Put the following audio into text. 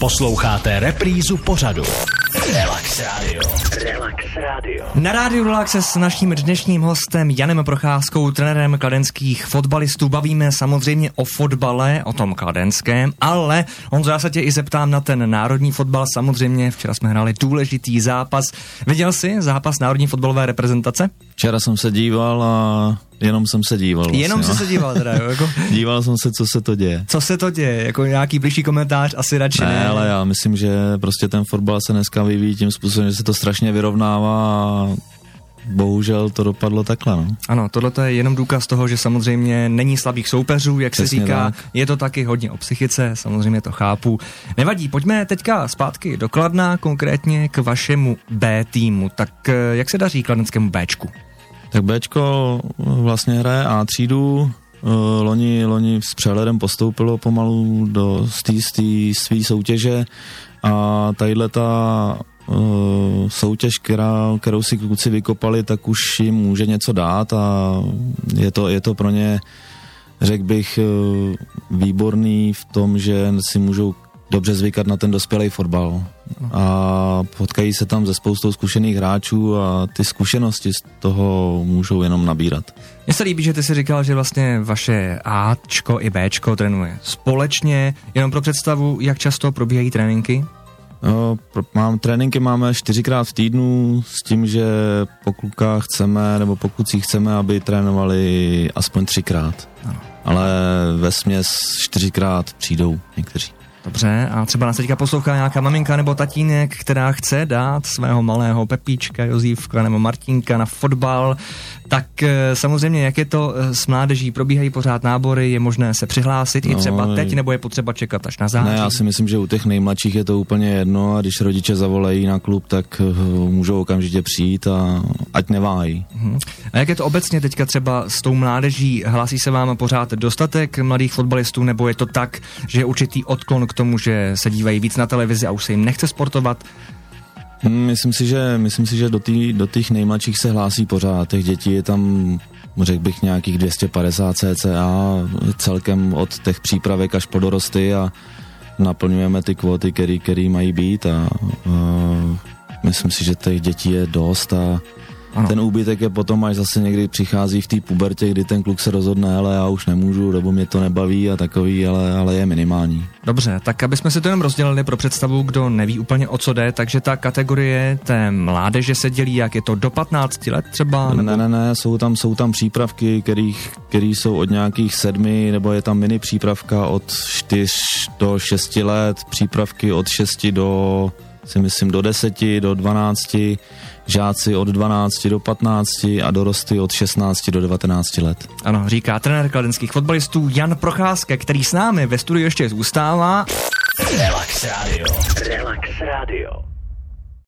Posloucháte reprízu pořadu. Relax Radio. Relax Radio. Na rádiu Relax se s naším dnešním hostem Janem Procházkou, trenérem kladenských fotbalistů, bavíme samozřejmě o fotbale, o tom kladenském, ale on v zásadě i zeptám na ten národní fotbal. Samozřejmě včera jsme hráli důležitý zápas. Viděl jsi zápas národní fotbalové reprezentace? Včera jsem se díval a jenom jsem se díval. Vlastně, Jenom jsi no. se díval teda, jo? Jako, díval jsem se, co se to děje. co se to děje? Jako nějaký blížší komentář asi radši ne. Ne, ale já myslím, že prostě ten fotbal se dneska vyvíjí tím způsobem, že se to strašně vyrovnává a bohužel to dopadlo takhle, no. Ano, tohle je jenom důkaz toho, že samozřejmě není slabých soupeřů, jak se Přesně říká. tak. Je to taky hodně o psychice, samozřejmě to chápu. Nevadí, pojďme teďka zpátky do Kladna, konkrétně k vašemu B týmu. Tak eh, jak se daří kladenskému Bčku? Tak Bčko vlastně hraje A třídu, eh, loni, loni s přehledem postoupilo pomalu do té své soutěže. A tadyhle ta uh, soutěž, která, kterou si kluci vykopali, tak už jim může něco dát a je to, je to pro ně, řekl bych, uh, výborný v tom, že si můžou dobře zvykat na ten dospělý fotbal. A potkají se tam ze spoustou zkušených hráčů a ty zkušenosti z toho můžou jenom nabírat. Mně se líbí, že ty si říkal, že vlastně vaše Ačko i Bčko trénuje společně. Jenom pro představu, jak často probíhají tréninky? No, mám, tréninky máme čtyřikrát v týdnu s tím, že po klukách chceme, nebo po klucích chceme, aby trénovali aspoň třikrát. Ano. Ale ve směs čtyřikrát přijdou někteří. Dobře, a třeba nás teďka poslouchá nějaká maminka nebo tatínek, která chce dát svého malého Pepíčka, Jozívka nebo Martinka na fotbal, tak eh, samozřejmě, jak je to eh, s mládeží, probíhají pořád nábory, je možné se přihlásit i No, třeba teď, nebo je potřeba čekat až na září. Ne, já si myslím, že u těch nejmladších je to úplně jedno a když rodiče zavolají na klub, tak eh, můžou okamžitě přijít a ať neváhají. Mhm. A jak je to obecně teďka třeba s tou mládeží? Hlásí se vám pořád dostatek mladých fotbalistů, nebo je to tak, že je určitý odklon k tomu, že se dívají víc na televizi a už se jim nechce sportovat? Hm, Myslím si, že, myslím si, že do, tý, do těch nejmladších se hlásí pořád. Těch dětí je tam, řekl bych, nějakých 250 cca celkem od těch přípravek až po dorosty a naplňujeme ty kvóty, který mají být a, a myslím si, že těch dětí je dost a Ano. ten úbytek je potom, až zase někdy přichází v té pubertě, kdy ten kluk se rozhodne, ale já už nemůžu, nebo mě to nebaví a takový, ale, ale je minimální. Dobře, tak aby jsme si to jenom rozdělili pro představu, kdo neví úplně o co jde, takže ta kategorie té mládeže se dělí, jak je to do 15 let třeba? Ne, ne, ne, jsou tam, jsou tam přípravky, kterých, který jsou od nějakých sedmi, nebo je tam mini přípravka od 4 do 6 let, přípravky od 6 do, si myslím, do 10, do 12, žáci od 12 do 15 a dorosty od 16 do 19 let. Ano, říká trenér kladenských fotbalistů Jan Procházka, který s námi ve studiu ještě zůstává. Relax Radio. Relax Radio.